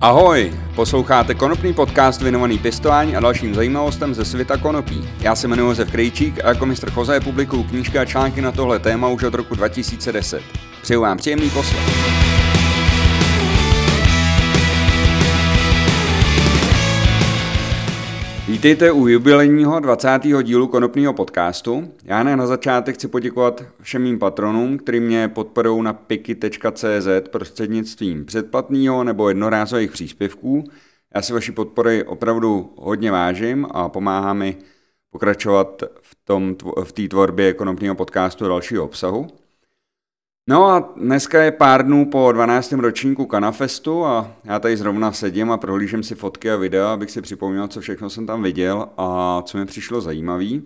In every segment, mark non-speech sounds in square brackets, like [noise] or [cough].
Ahoj, posloucháte konopný podcast věnovaný pěstování a dalším zajímavostem ze světa konopí. Já se jmenuji Josef Krejčík a jako mistr Choze publikuju knížky a články na tohle téma už od roku 2010. Přeju vám příjemný poslech. Vítejte u jubilejního 20. dílu konopního podcastu. Já ne na začátek chci poděkovat všem mým patronům, kteří mě podporují na piky.cz prostřednictvím předplatného nebo jednorázových příspěvků. Já si vaši podpory opravdu hodně vážím a pomáhá mi pokračovat v, v té tvorbě konopního podcastu dalšího obsahu. No a dneska je pár dnů po 12. ročníku Kanafestu a já tady zrovna sedím a prohlížím si fotky a videa, abych si připomněl, co všechno jsem tam viděl a co mi přišlo zajímavý.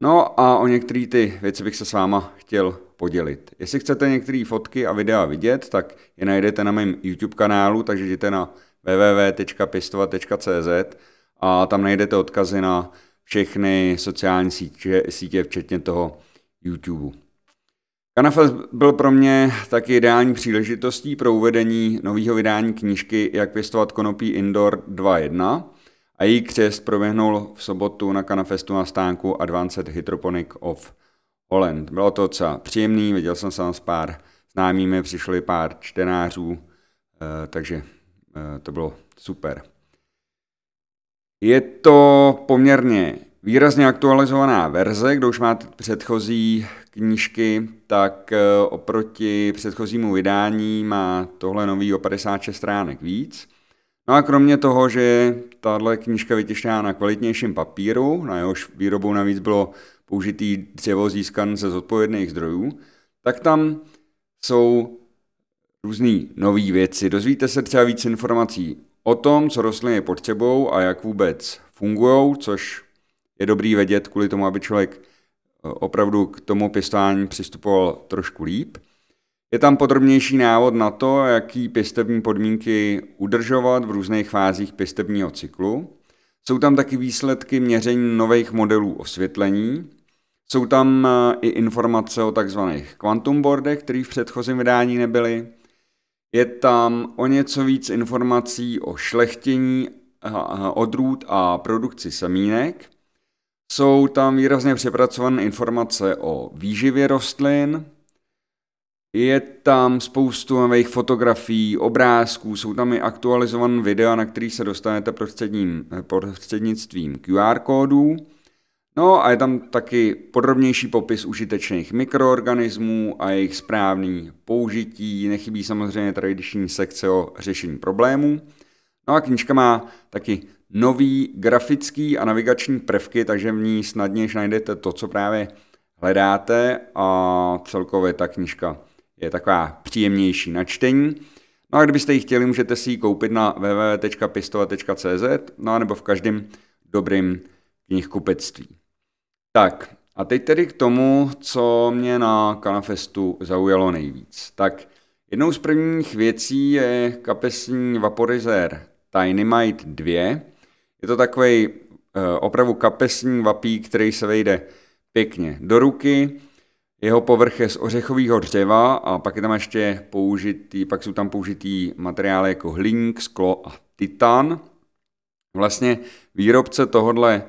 No a o některé ty věci bych se s váma chtěl podělit. Jestli chcete některé fotky a videa vidět, tak je najdete na mém YouTube kanálu, takže jděte na www.pistovat.cz a tam najdete odkazy na všechny sociální sítě, sítě včetně toho YouTube. Kanafest byl pro mě taky ideální příležitostí pro uvedení nového vydání knížky Jak pěstovat konopí Indoor 2.1 a její křest proběhnul v sobotu na Kanafestu na stánku Advanced Hydroponic of Holland. Bylo to docela příjemný, viděl jsem se s pár známými, přišli pár čtenářů, eh, takže eh, to bylo super. Je to poměrně výrazně aktualizovaná verze, kdo už máte předchozí knížky, tak eh, oproti předchozímu vydání má tohle nový o 56 stránek víc. No a kromě toho, že tahle knížka vytištěná na kvalitnějším papíru, na jehož výrobou navíc bylo použitý dřevo získan ze zodpovědných zdrojů, tak tam jsou různé nové věci. Dozvíte se třeba víc informací o tom, co rostliny potřebují a jak vůbec fungují, což je dobrý vědět kvůli tomu, aby člověk opravdu k tomu pěstování přistupoval trošku líp. Je tam podrobnější návod na to, jaký pěstební podmínky udržovat v různých fázích pěstebního cyklu. Jsou tam taky výsledky měření nových modelů osvětlení. Jsou tam eh, i informace o takzvaných quantum boardech, které v předchozím vydání nebyly. Je tam o něco víc informací o šlechtění eh, odrůd a produkci semínek. Jsou tam výrazně přepracované informace o výživě rostlin, je tam spoustu nových fotografií, obrázků, jsou tam i aktualizované videa, na který se dostanete prostřednictvím QR kódů. No a je tam taky podrobnější popis užitečných mikroorganismů a jejich správný použití. Nechybí samozřejmě tradiční sekce o řešení problémů. No a knížka má taky nový grafický a navigační prvky, takže v ní snadněji najdete to, co právě hledáte a celkově ta knižka je taková příjemnější na čtení. No a kdybyste ji chtěli, můžete si ji koupit na www.pistova.cz no a nebo v každém dobrým knihkupectví. Tak a teď tedy k tomu, co mě na Kanafestu zaujalo nejvíc. Tak jednou z prvních věcí je kapesní vaporizér Tynamite 2, je to takový uh, opravdu kapesní vapík, který se vejde pěkně do ruky. Jeho povrch je z ořechového dřeva a pak je tam ještě použitý, pak jsou tam použitý materiály jako hliník, sklo a titan. Vlastně výrobce tohohle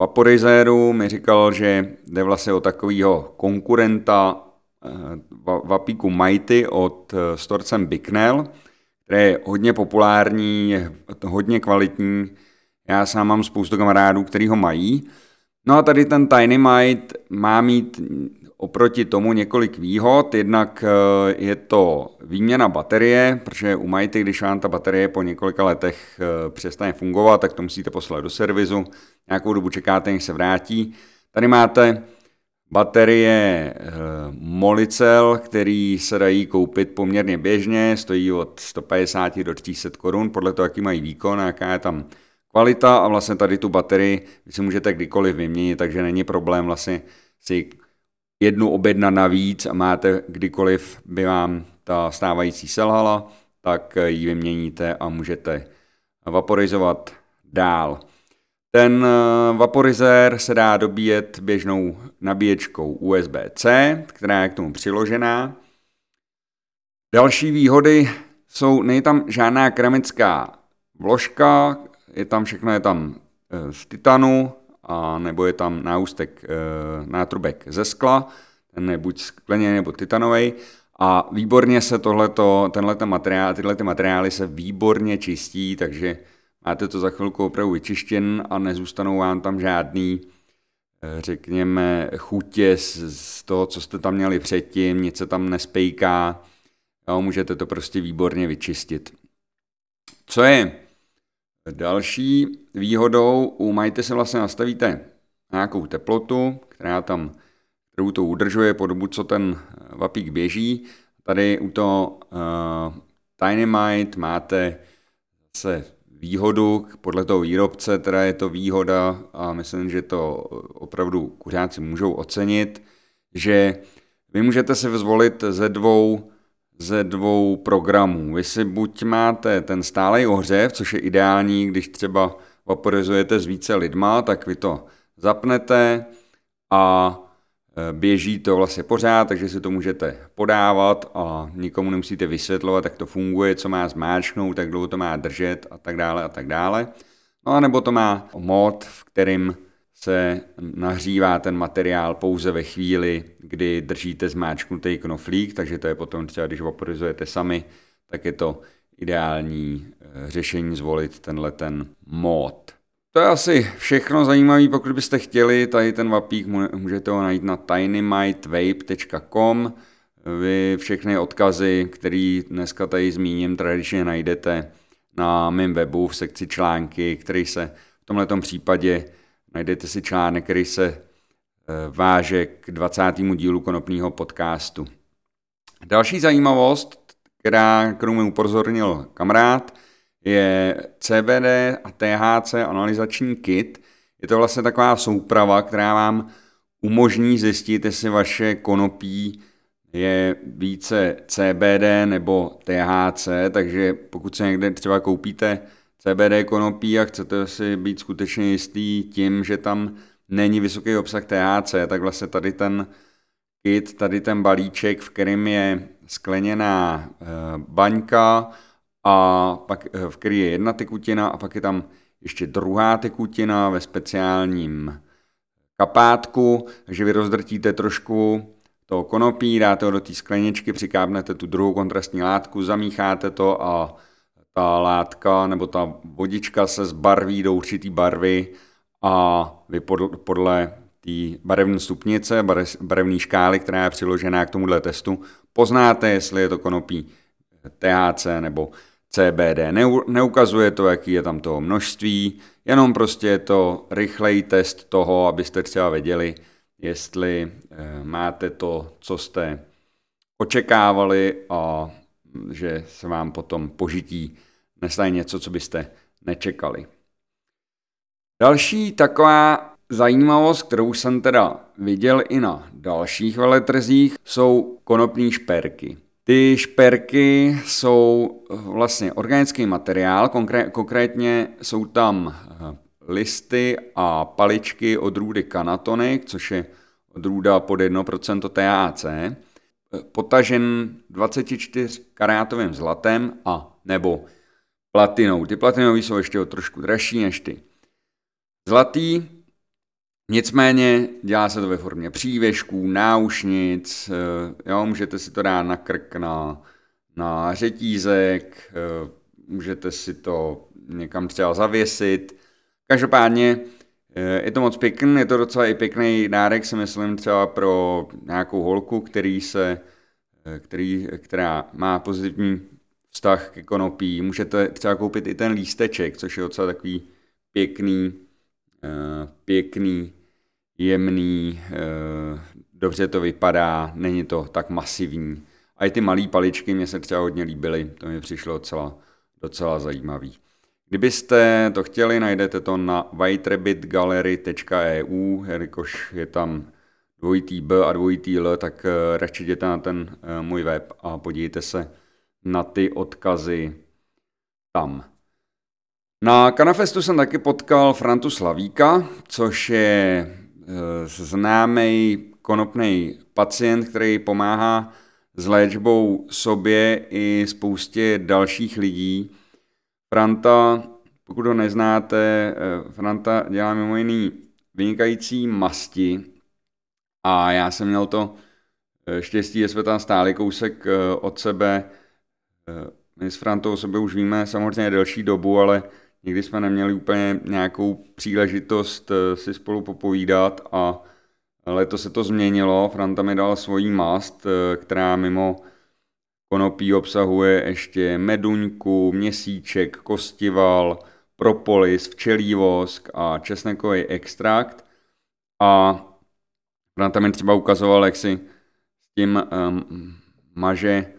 vaporizéru mi říkal, že jde vlastně o takového konkurenta eh, vapíku Mighty od eh, Storcem Bicknell, který je hodně populární, je hodně kvalitní. Já sám mám spoustu kamarádů, kteří ho mají. No a tady ten Tiny Might má mít oproti tomu několik výhod. Jednak eh, je to výměna baterie, protože u Mighty, když vám ta baterie po několika letech eh, přestane fungovat, tak to musíte poslat do servisu. Nějakou dobu čekáte, než se vrátí. Tady máte Baterie eh, Molicel, který se dají koupit poměrně běžně, stojí od 150 do 300 korun, podle toho, jaký mají výkon a jaká je tam kvalita a vlastně tady tu baterii vy si můžete kdykoliv vyměnit, takže není problém vlastně si jednu objedna navíc a máte kdykoliv by vám ta stávající selhala, tak ji vyměníte a můžete vaporizovat dál. Ten eh, vaporizér se dá dobíjet běžnou nabíječkou USB-C, která je k tomu přiložená. Další výhody jsou, není tam žádná keramická vložka, je tam všechno, je tam z titanu, a nebo je tam náustek, nátrubek ze skla, ten je buď skleněný nebo titanový. A výborně se tohleto, tenhle materiál, tyhle ty materiály se výborně čistí, takže máte to za chvilku opravdu vyčištěn a nezůstanou vám tam žádný, eh, řekněme, chutě z, z toho, co jste tam měli předtím, nic se tam nespejká, jo, můžete to prostě výborně vyčistit. Co je další výhodou, u majte se vlastně nastavíte nějakou teplotu, která tam kterou to udržuje po dobu, co ten eh, vapík běží. Tady u toho uh, Dynamite máte se výhodu, podle toho výrobce teda je to výhoda a myslím, že to opravdu kuřáci můžou ocenit, že vy můžete si zvolit ze dvou, ze dvou programů. Vy si buď máte ten stálej ohřev, což je ideální, když třeba vaporizujete s více lidma, tak vy to zapnete a Eh, běží to vlastně pořád, takže si to můžete podávat a nikomu nemusíte vysvětlovat, jak to funguje, co má zmáčknout, jak dlouho to má držet a tak dále a tak dále. No a nebo to má mod, v kterým se nahřívá ten materiál pouze ve chvíli, kdy držíte zmáčknutý knoflík, takže to je potom třeba, když vaporizujete sami, tak je to ideální eh, řešení zvolit tenhle ten mod. To je asi všechno zajímavé, pokud byste chtěli, tady ten vapík můžete ho najít na tinymitevape.com. Vy všechny odkazy, které dneska tady zmíním, tradičně najdete na mém webu v sekci články, který se v tomto případě najdete si článek, který se eh, váže k 20. dílu konopního podcastu. Další zajímavost, která, kterou mi upozornil kamarád, je CBD a THC analyzační kit. Je to vlastně taková souprava, která vám umožní zjistit, jestli vaše konopí je více CBD nebo THC, takže pokud se někde třeba koupíte CBD konopí a chcete si být skutečně jistý tím, že tam není vysoký obsah THC, tak vlastně tady ten kit, tady ten balíček, v kterém je skleněná eh, baňka, a pak eh, v který je jedna tekutina a pak je tam ještě druhá tekutina ve speciálním kapátku, takže vy rozdrtíte trošku to konopí, dáte ho do té skleničky, přikápnete tu druhou kontrastní látku, zamícháte to a ta látka nebo ta vodička se zbarví do určitý barvy a vy podle, podle té barevné stupnice, barevné škály, která je přiložená k tomuhle testu, poznáte, jestli je to konopí THC nebo CBD. Neukazuje to, jaký je tam toho množství, jenom prostě je to rychlej test toho, abyste třeba věděli, jestli eh, máte to, co jste očekávali a že se vám potom požití nestane něco, co byste nečekali. Další taková zajímavost, kterou jsem teda viděl i na dalších veletrzích, jsou konopní šperky. Ty šperky jsou vlastně organický materiál, konkré- konkrétně jsou tam eh, listy a paličky odrůdy Canatonic, což je odrůda pod 1% THC, potažen 24 karátovým zlatem a nebo platinou. Ty platinové jsou ještě o trošku dražší než ty. Zlatý Nicméně dělá se to ve formě přívěšků, náušnic, eh, jo, můžete si to dát na krk, na, na řetízek, eh, můžete si to někam třeba zavěsit. Každopádně je to moc pěkný, je to docela i pěkný dárek, si myslím, třeba pro nějakou holku, který se, který, která má pozitivní vztah k konopí. Můžete třeba koupit i ten lísteček, což je docela takový pěkný, pěkný jemný, eh, dobře to vypadá, není to tak masivní. A i ty malé paličky mě se třeba hodně líbily, to mi přišlo docela, docela zajímavý. Kdybyste to chtěli, najdete to na whiterabbitgallery.eu, jelikož je tam dvojitý B a dvojitý L, tak eh, radši jděte na ten eh, můj web a podívejte se na ty odkazy tam. Na Kanafestu jsem taky potkal Frantu Slavíka, což je Eh, známý konopný pacient, který pomáhá s léčbou sobě i spoustě dalších lidí. Franta, pokud ho neznáte, eh, Franta dělá mimo jiný vynikající masti a já jsem měl to eh, štěstí, že jsme tam stáli kousek eh, od sebe. My s Frantou o sobě už víme samozřejmě delší dobu, ale nikdy jsme neměli úplně nějakou příležitost si spolu popovídat a letos se to změnilo. Franta mi dal svojí mast, která mimo konopí obsahuje ještě meduňku, měsíček, kostival, propolis, včelí vosk a česnekový extrakt. A Franta mi třeba ukazoval, jak si s tím um, maže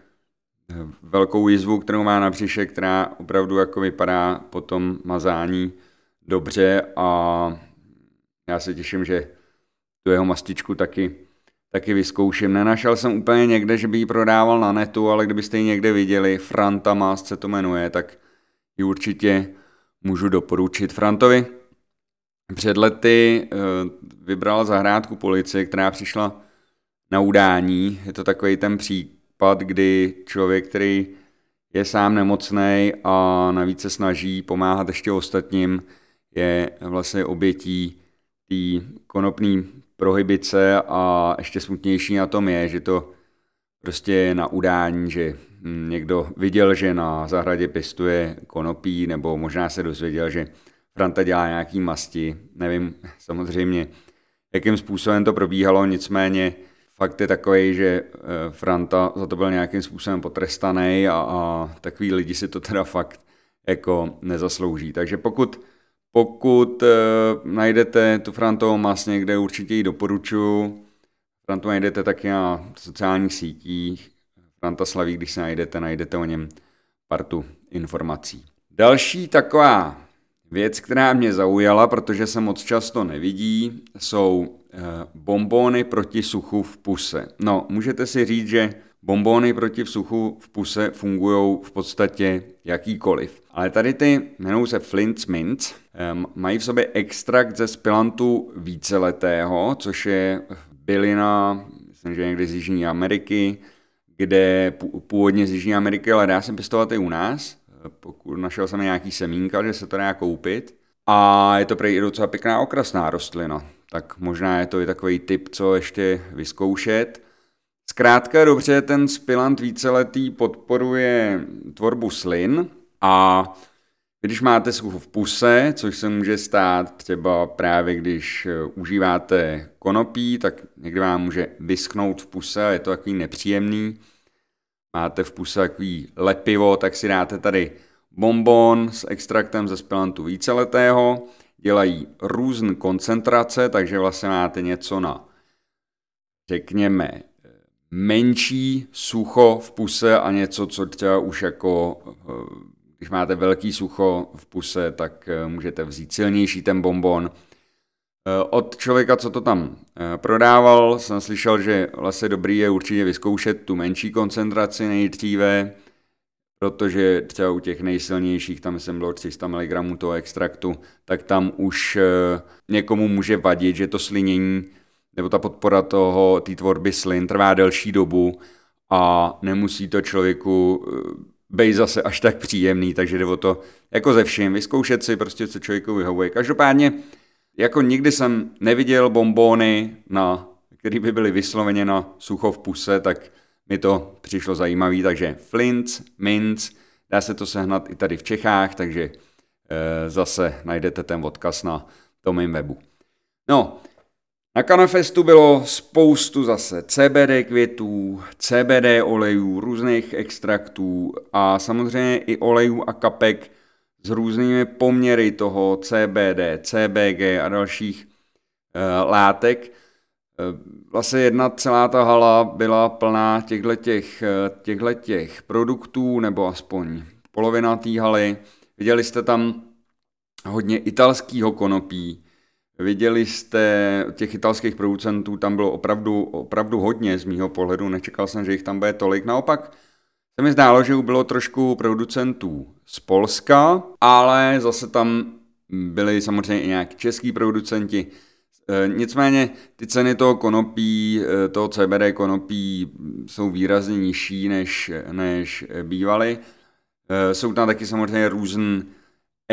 velkou jizvu, kterou má na břiše, která opravdu jako vypadá po tom mazání dobře a já se těším, že tu jeho mastičku taky, taky vyzkouším. Nenašel jsem úplně někde, že by ji prodával na netu, ale kdybyste ji někde viděli, Franta Mast se to jmenuje, tak ji určitě můžu doporučit. Frantovi před lety uh, vybral zahrádku policie, která přišla na udání. Je to takový ten případ, kdy člověk, který je sám nemocný a navíc se snaží pomáhat ještě ostatním, je vlastně obětí té konopné prohybice a ještě smutnější na tom je, že to prostě je na udání, že někdo viděl, že na zahradě pěstuje konopí, nebo možná se dozvěděl, že Franta dělá nějaký masti. Nevím [laughs] samozřejmě, jakým způsobem to probíhalo, nicméně fakt je takový, že eh, Franta za to byl nějakým způsobem potrestaný a, a takový lidi si to teda fakt jako nezaslouží. Takže pokud pokud uh, najdete tu Frantovou mas někde, určitě ji doporučuji. Frantu najdete taky na sociálních sítích. Franta Slaví, když se najdete, najdete o něm partu informací. Další taková věc, která mě zaujala, protože se moc často nevidí, jsou uh, bombóny proti suchu v puse. No, můžete si říct, že bombóny proti suchu v puse fungují v podstatě jakýkoliv. Ale tady ty jmenují se Flint's Mints, mají v sobě extrakt ze spilantu víceletého, což je bylina, myslím, že někdy z Jižní Ameriky, kde původně z Jižní Ameriky, ale dá se pěstovat i u nás. Pokud našel jsem nějaký semínka, že se to dá koupit. A je to prý docela pěkná okrasná rostlina. Tak možná je to i takový typ, co ještě vyzkoušet. Zkrátka dobře, ten spilant víceletý podporuje tvorbu slin a když máte sucho v puse, což se může stát třeba právě když eh, užíváte konopí, tak někdy vám může vyschnout v puse a je to takový nepříjemný. Máte v puse takový lepivo, tak si dáte tady bonbon s extraktem ze spilantu víceletého. Dělají různé koncentrace, takže vlastně máte něco na, řekněme, menší sucho v puse a něco, co třeba už jako, eh, když máte velký sucho v puse, tak eh, můžete vzít silnější ten bonbon. Eh, od člověka, co to tam prodával, jsem slyšel, že vlastně dobrý je určitě vyzkoušet tu menší koncentraci nejdříve, protože třeba u těch nejsilnějších, tam jsem bylo 300 mg toho extraktu, tak tam už někomu může vadit, že to slinění nebo ta podpora toho, té tvorby slin trvá delší dobu a nemusí to člověku eh, být zase až tak příjemný, takže jde o to jako ze vším, vyzkoušet si prostě, co člověku vyhovuje. Každopádně, jako nikdy jsem neviděl bombóny, na, které by byly vysloveně na sucho v puse, tak mi to přišlo zajímavé, takže Flint, Minc, dá se to sehnat i tady v Čechách, takže e, zase najdete ten odkaz na tom webu. No, na Canafestu bylo spoustu zase CBD květů, CBD olejů, různých extraktů a samozřejmě i olejů a kapek s různými poměry toho CBD, CBG a dalších e, látek. E, vlastně jedna celá ta hala byla plná těchto těch produktů, nebo aspoň polovina té haly. Viděli jste tam hodně italského konopí, Viděli jste těch italských producentů, tam bylo opravdu, opravdu hodně z mýho pohledu, nečekal jsem, že jich tam bude tolik. Naopak se mi zdálo, že bylo trošku producentů z Polska, ale zase tam byli samozřejmě i nějaký český producenti. Nicméně ty ceny toho konopí, toho CBD konopí jsou výrazně nižší, než, než bývaly. Jsou tam taky samozřejmě různé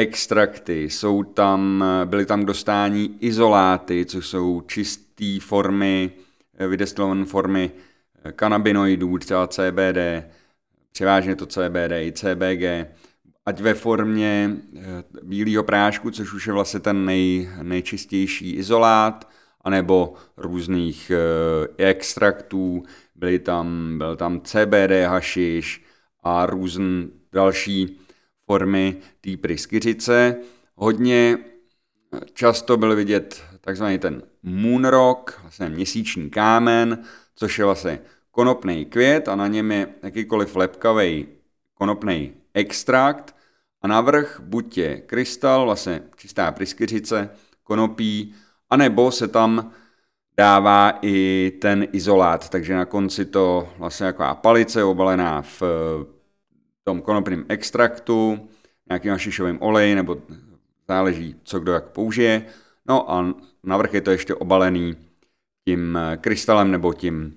extrakty, jsou tam, byly tam dostání izoláty, což jsou čisté formy, vydestilované formy kanabinoidů, třeba CBD, převážně to CBD i CBG, ať ve formě eh, bílého prášku, což už je vlastně ten nej, nejčistější izolát, anebo různých uh, extraktů, byly tam, byl tam CBD hašiš a různé další formy té pryskyřice. Hodně často byl vidět takzvaný ten moon rock, vlastně měsíční kámen, což je vlastně konopný květ a na něm je jakýkoliv lepkavý konopný extrakt a navrch buď je krystal, vlastně čistá pryskyřice, konopí, anebo se tam dává i ten izolát, takže na konci to vlastně jako palice obalená v tom konopném extraktu, nějakým šišovým oleji, nebo záleží, co kdo jak použije. No a navrch je to ještě obalený tím krystalem nebo tím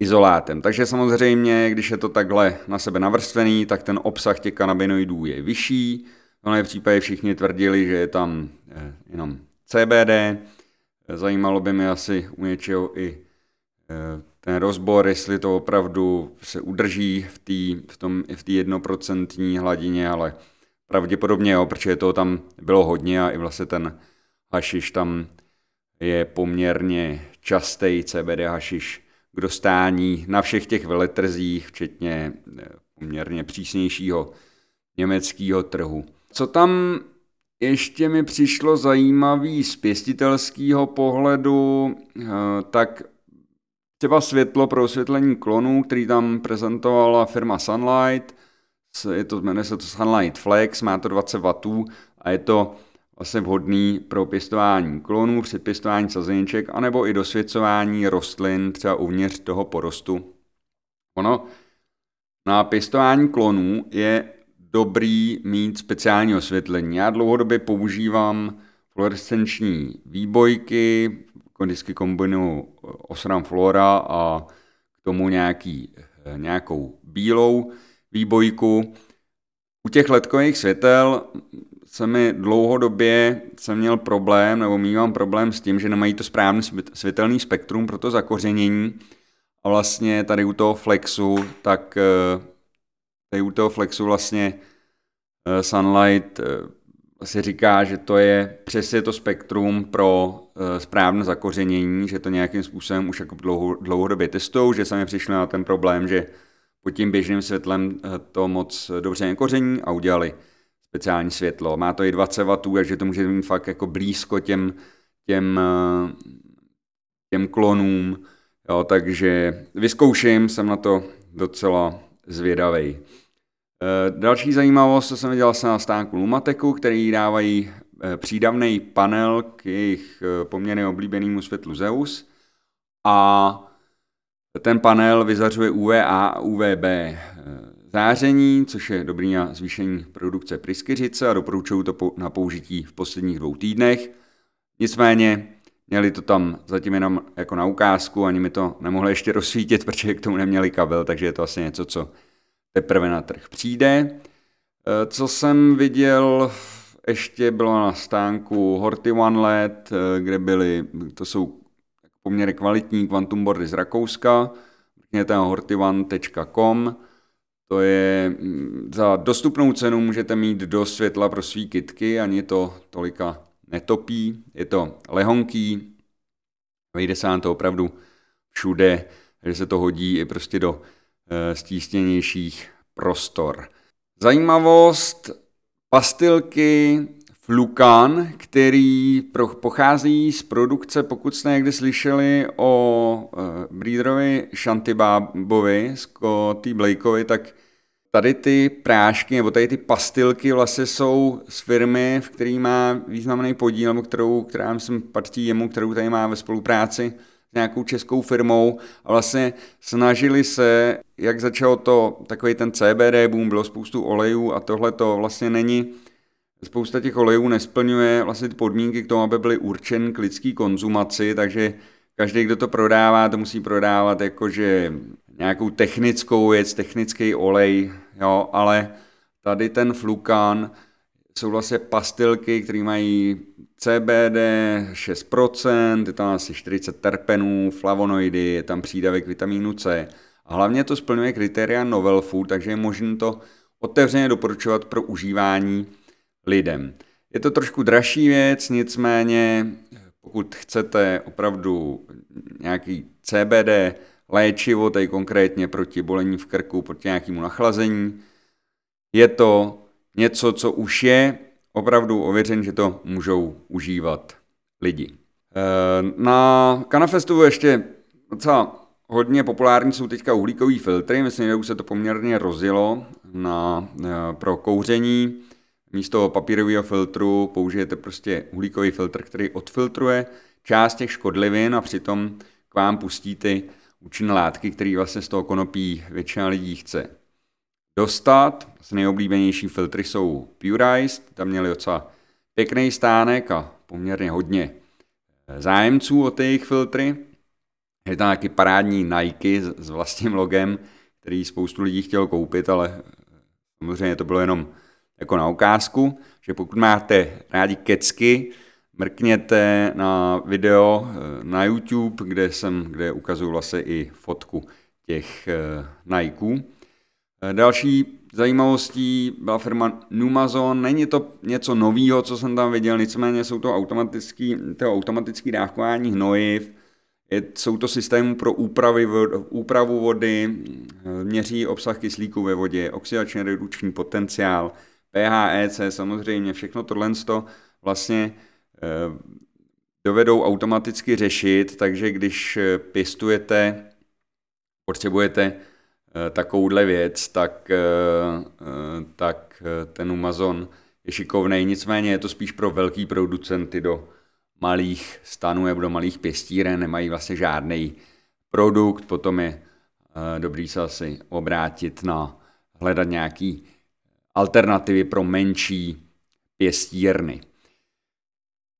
izolátem. Takže samozřejmě, když je to takhle na sebe navrstvený, tak ten obsah těch kanabinoidů je vyšší. V tomhle případě všichni tvrdili, že je tam eh, jenom CBD. Zajímalo by mě asi u něčeho i eh, ten rozbor, jestli to opravdu se udrží v té v tom, v té jednoprocentní hladině, ale pravděpodobně jo, protože to tam bylo hodně a i vlastně ten hašiš tam je poměrně častý CBD hašiš k dostání na všech těch veletrzích, včetně eh, poměrně přísnějšího německého trhu. Co tam ještě mi přišlo zajímavý z pěstitelského pohledu, eh, tak třeba světlo pro osvětlení klonů, který tam prezentovala firma Sunlight, je to, jmenuje se to Sunlight Flex, má to 20 W a je to vlastně vhodný pro pěstování klonů, při pěstování sazeniček, anebo i dosvěcování rostlin třeba uvnitř toho porostu. Ono na pěstování klonů je dobrý mít speciální osvětlení. Já dlouhodobě používám fluorescenční výbojky, vždycky kombinuju Osram Flora a k tomu nějaký, nějakou bílou výbojku. U těch ledkových světel se mi dlouhodobě jsem měl problém, nebo mývám problém s tím, že nemají to správný světelný spektrum pro to zakořenění. A vlastně tady u toho Flexu, tak eh, tady u toho Flexu vlastně eh, Sunlight si říká, že to je přesně to spektrum pro správné zakořenění, že to nějakým způsobem už jako dlouhodobě testují, že sami přišli na ten problém, že pod tím běžným světlem to moc dobře nekoření a udělali speciální světlo. Má to i 20 W, takže to může mít fakt jako blízko těm, těm, eh, těm klonům. Jo, takže vyzkouším, jsem na to docela zvědavý. Eh, další zajímavost, co jsem viděl se na stánku Lumateku, který dávají eh, přídavný panel k jejich poměrně oblíbenému světlu Zeus a ten panel vyzařuje UVA a UVB záření, což je dobrý na zvýšení produkce pryskyřice a doporučuju to na použití v posledních dvou týdnech. Nicméně měli to tam zatím jenom jako na ukázku, ani mi to nemohli ještě rozsvítit, [laughs] protože k tomu neměli kabel, takže je to asi něco, co teprve na trh přijde. E, co jsem viděl, ještě bylo na stánku Horty One LED, e, kde byly, to jsou poměrně kvalitní quantum boardy z Rakouska, mrkněte na hortyone.com, to je mm, za dostupnou cenu můžete mít do světla pro svý kitky, ani to tolika netopí. Je to lehonký, vejde se nám to opravdu všude, že se to hodí i prostě do stísněnějších prostor. Zajímavost, pastilky Flukan, který pochází z produkce, pokud jste někdy slyšeli o e, Breederovi Shantibábovi, Scotty Blakeovi, tak tady ty prášky nebo tady ty pastilky vlastně jsou z firmy, v který má významný podíl, nebo kterou, která myslím patří jemu, kterou tady má ve spolupráci s nějakou českou firmou a vlastně snažili se, jak začalo to, takový ten CBD boom, bylo spoustu olejů a tohle to vlastně není spousta těch olejů nesplňuje vlastně ty podmínky k tomu, aby byly určen k lidský konzumaci, takže každý, kdo to prodává, to musí prodávat jakože nějakou technickou věc, technický olej, jo, ale tady ten flukan jsou vlastně pastilky, které mají CBD 6%, je tam asi 40 terpenů, flavonoidy, je tam přídavek vitamínu C. A hlavně to splňuje kritéria novel food, takže je možné to otevřeně doporučovat pro užívání lidem. Je to trošku dražší věc, nicméně pokud chcete opravdu nějaký CBD léčivo, tady konkrétně proti bolení v krku, proti nějakému nachlazení, je to něco, co už je opravdu ověřen, že to můžou užívat lidi. Eh, na Kanafestu ještě docela hodně populární jsou teďka uhlíkové filtry, myslím, že už se to poměrně rozjelo na, eh, pro kouření. Místo papírového filtru použijete prostě uhlíkový filtr, který odfiltruje část těch škodlivin a přitom k vám pustí ty účinné látky, které vlastně z toho konopí většina lidí chce dostat. Z nejoblíbenější filtry jsou Purized, tam měli docela pěkný stánek a poměrně hodně eh, zájemců o ty jejich filtry. Je tam taky parádní Nike s vlastním logem, který spoustu lidí chtěl koupit, ale eh, samozřejmě to bylo jenom jako na ukázku, že pokud máte rádi kecky, mrkněte na video eh, na YouTube, kde jsem, kde ukazuju vlastně i fotku těch Nikeů. Eh, další zajímavostí byla firma Numazon. Není to něco nového, co jsem tam viděl, nicméně jsou to automatický, to automatický dávkování hnojiv, je, jsou to systémy pro úpravy, úpravu vody, eh, měří obsah kyslíku ve vodě, oxidačně redukční potenciál, PHEC, samozřejmě všechno tohle vlastně eh, dovedou automaticky řešit, takže když pěstujete, potřebujete takovouhle věc, tak, eh, eh, tak ten Amazon je šikovný. Nicméně je to spíš pro velký producenty do malých stanů nebo do malých pěstíren, nemají vlastně žádný produkt, potom je dobrý se asi obrátit na hledat nějaký alternativy pro menší pěstírny.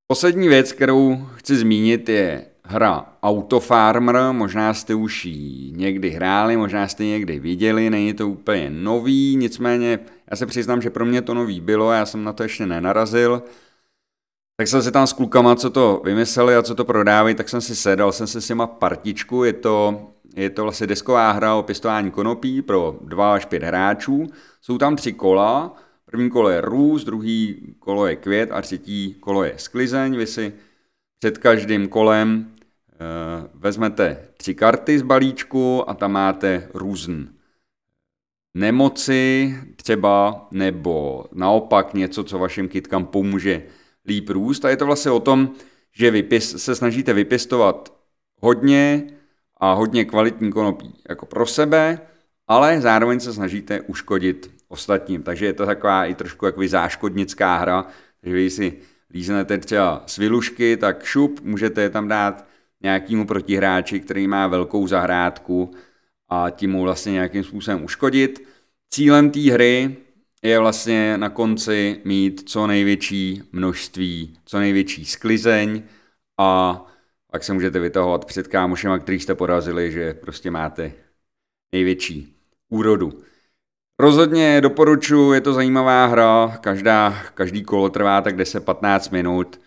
Poslední věc, kterou chci zmínit, je hra Autofarmer, možná jste už ji někdy hráli, možná jste ji někdy viděli, není to úplně nový, nicméně já se přiznám, že pro mě to nový bylo, já jsem na to ještě nenarazil. Tak jsem si tam s klukama, co to vymysleli a co to prodávají, tak jsem si sedal, jsem si s nima partičku, je to, je to vlastně desková hra o pěstování konopí pro dva až pět hráčů. Jsou tam tři kola, první kolo je růst, druhý kolo je květ a třetí kolo je sklizeň. Vy si před každým kolem vezmete tři karty z balíčku a tam máte různé nemoci třeba, nebo naopak něco, co vašim kytkám pomůže líp růst. A je to vlastně o tom, že vy se snažíte vypěstovat hodně a hodně kvalitní konopí jako pro sebe, ale zároveň se snažíte uškodit ostatním. Takže je to taková i trošku jako záškodnická hra, že vy si líznete třeba svilušky, tak šup, můžete je tam dát nějakému protihráči, který má velkou zahrádku a tím mu vlastně nějakým způsobem uškodit. Cílem té hry je vlastně na konci mít co největší množství, co největší sklizeň a pak se můžete vytahovat před kámošema, který jste porazili, že prostě máte největší úrodu. Rozhodně doporučuji, je to zajímavá hra, každá, každý kolo trvá tak 10-15 minut,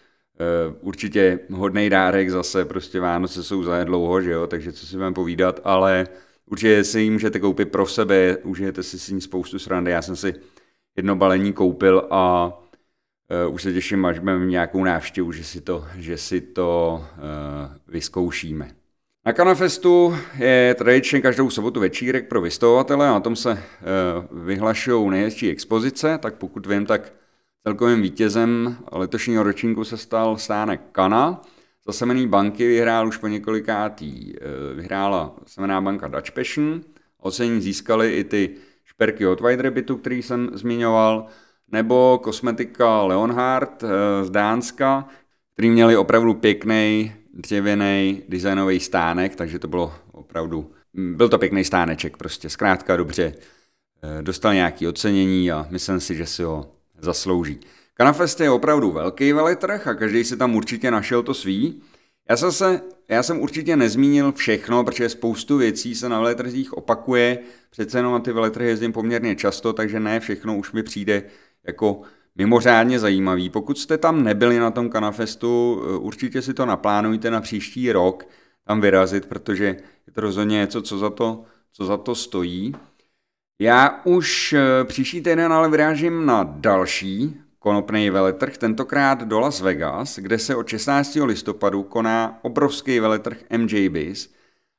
určitě hodný dárek zase, prostě Vánoce jsou za dlouho, že jo, takže co si budeme povídat, ale určitě si ji můžete koupit pro sebe, užijete si s ní spoustu srandy. Já jsem si jedno balení koupil a uh, už se těším, až budeme nějakou návštěvu, že si to, že si to uh, vyzkoušíme. Na Kanafestu je tradičně každou sobotu večírek pro vystavovatele a na tom se vyhlašují nejhezčí expozice, tak pokud vím, tak Celkovým vítězem letošního ročníku se stal stánek Kana. Za semený banky vyhrál už po několikátý, eh, vyhrála semená banka Dutch Passion. Ocenění získali i ty šperky od White Rabbitu, který jsem zmiňoval, nebo kosmetika Leonhard eh, z Dánska, který měli opravdu pěkný dřevěný designový stánek, takže to bylo opravdu, byl to pěkný stáneček prostě, zkrátka dobře. Eh, dostal nějaké ocenění a myslím si, že si ho zaslouží. Canafest je opravdu velký veletrh a každý si tam určitě našel to svý. Já jsem, se, já jsem určitě nezmínil všechno, protože spoustu věcí se na veletrzích opakuje. Přece jenom na ty veletrhy jezdím poměrně často, takže ne všechno už mi přijde jako mimořádně zajímavý. Pokud jste tam nebyli na tom Kanafestu, určitě si to naplánujte na příští rok tam vyrazit, protože je to rozhodně něco, co za to, co za to stojí. Já už eh, příští týden ale vyrážím na další konopný veletrh, tentokrát do Las Vegas, kde se od 16. listopadu koná obrovský veletrh MJBiz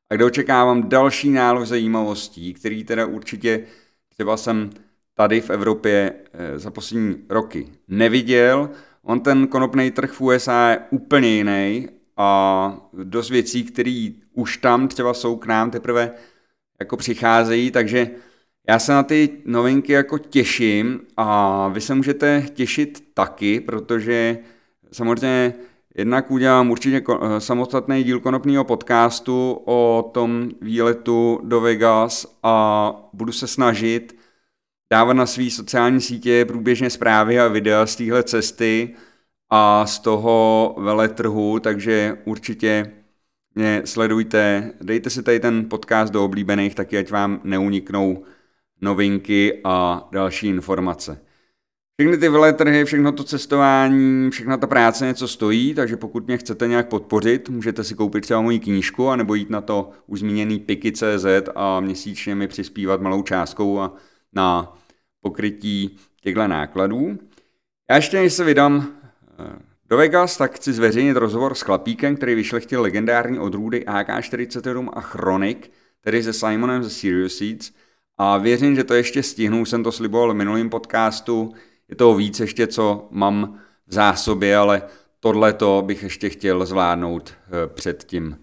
a kde očekávám další nálož zajímavostí, který teda určitě třeba jsem tady v Evropě eh, za poslední roky neviděl. On ten konopný trh v USA je úplně jiný a dost věcí, které už tam třeba jsou k nám teprve jako přicházejí, takže já se na ty novinky jako těším a vy se můžete těšit taky, protože samozřejmě jednak udělám určitě samostatný díl konopného podcastu o tom výletu do Vegas a budu se snažit dávat na své sociální sítě průběžně zprávy a videa z téhle cesty a z toho veletrhu, takže určitě mě sledujte, dejte si tady ten podcast do oblíbených, taky ať vám neuniknou novinky a další informace. Všechny ty veletrhy, všechno to cestování, všechna ta práce něco stojí, takže pokud mě chcete nějak podpořit, můžete si koupit třeba moji knížku, anebo jít na to už zmíněný piky.cz a měsíčně mi přispívat malou částkou a na pokrytí těchto nákladů. Já ještě než se vydám eh, do Vegas, tak chci zveřejnit rozhovor s chlapíkem, který vyšlechtil legendární odrůdy AK-47 a Chronic, tedy se Simonem ze Serious Seeds – a věřím, že to ještě stihnu, jsem to sliboval v minulém podcastu, je toho víc ještě, co mám v zásobě, ale tohle to bych ještě chtěl zvládnout eh, před tím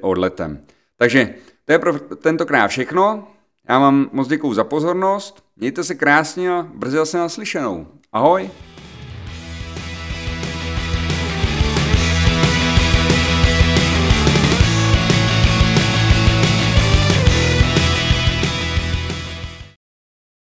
odletem. Takže to je pro tentokrát všechno. Já vám moc děkuju za pozornost, mějte se krásně a brzy zase naslyšenou. Ahoj!